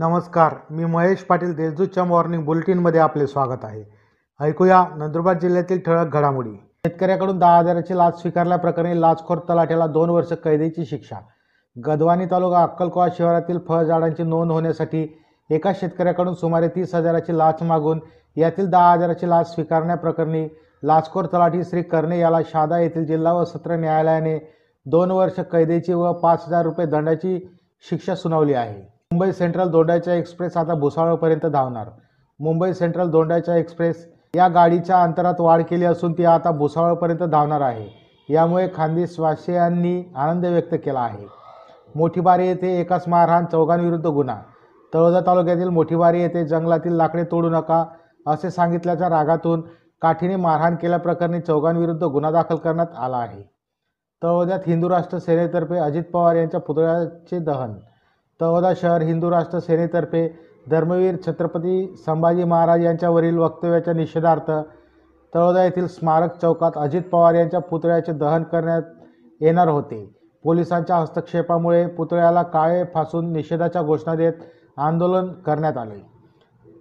नमस्कार मी महेश पाटील देशदूतच्या मॉर्निंग बुलेटिनमध्ये आपले स्वागत आहे. ऐकूया नंदुरबार जिल्ह्यातील ठळक घडामोडी. शेतकऱ्याकडून दहा हजाराची लाच स्वीकारल्याप्रकरणी लाचखोर तलाठ्याला दोन वर्ष कैदेची शिक्षा. गदवानी तालुका अक्कलकोवा शहरातील फळझाडांची नोंद होण्यासाठी एका शेतकऱ्याकडून सुमारे तीस हजाराची लाच मागून यातील दहा हजाराची लाच स्वीकारण्याप्रकरणी लाचखोर तलाठी श्री कर्णे याला शादा येथील जिल्हा व सत्र न्यायालयाने दोन वर्ष कैदेची व पाच हजार रुपये दंडाची शिक्षा सुनावली आहे. मुंबई सेंट्रल दोंडाच्या एक्सप्रेस आता भुसावळपर्यंत धावणार. मुंबई सेंट्रल दोंडाच्या एक्सप्रेस या गाडीच्या अंतरात वाढ केली असून ती आता भुसावळपर्यंत धावणार आहे. यामुळे खानदेशवासियांनी आनंद व्यक्त केला आहे. मोठीबारी येथे एकाच मारहाण चौघांविरुद्ध गुन्हा. तळोदा तालुक्यातील मोठीबारी येथे जंगलातील लाकडे तोडू नका असे सांगितल्याच्या रागातून काठीने मारहाण केल्याप्रकरणी चौघांविरुद्ध गुन्हा दाखल करण्यात आला आहे. तळोद्यात हिंदू राष्ट्र सेनेतर्फे अजित पवार यांच्या पुतळ्याचे दहन तळोदा शहर हिंदू राष्ट्र सेनेतर्फे धर्मवीर छत्रपती संभाजी महाराज यांच्यावरील वक्तव्याच्या निषेधार्थ तळोदा येथील स्मारक चौकात अजित पवार यांच्या पुतळ्याचे दहन करण्यात येणार होते. पोलिसांच्या हस्तक्षेपामुळे पुतळ्याला काळे फासून निषेधाच्या घोषणा देत आंदोलन करण्यात आले.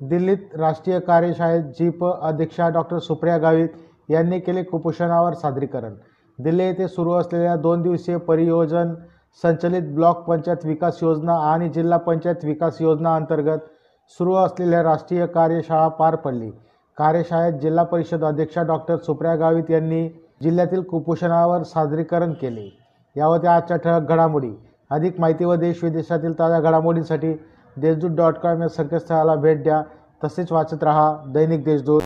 दिल्लीत राष्ट्रीय कार्यशाळेत जीप अध्यक्षा डॉक्टर सुप्रिया गावित यांनी केले कुपोषणावर सादरीकरण. दिल्ली येथे सुरू असलेल्या दोन दिवसीय परियोजन संचलित ब्लॉक पंचायत विकास योजना आणि जिल्हा पंचायत विकास योजना अंतर्गत सुरू असलेल्या राष्ट्रीय कार्यशाळा पार पडली. कार्यशाळेत जिल्हा परिषद अध्यक्षा डॉक्टर सुप्रिया गावित यांनी जिल्ह्यातील कुपोषणावर सादरीकरण केले. यावर त्या आजच्या ठळक घडामोडी. अधिक माहिती व देश विदेशातील ताज्या घडामोडींसाठी देशदूत डॉट कॉम या संकेतस्थळाला भेट द्या. तसेच वाचत रहा दैनिक देशदूत.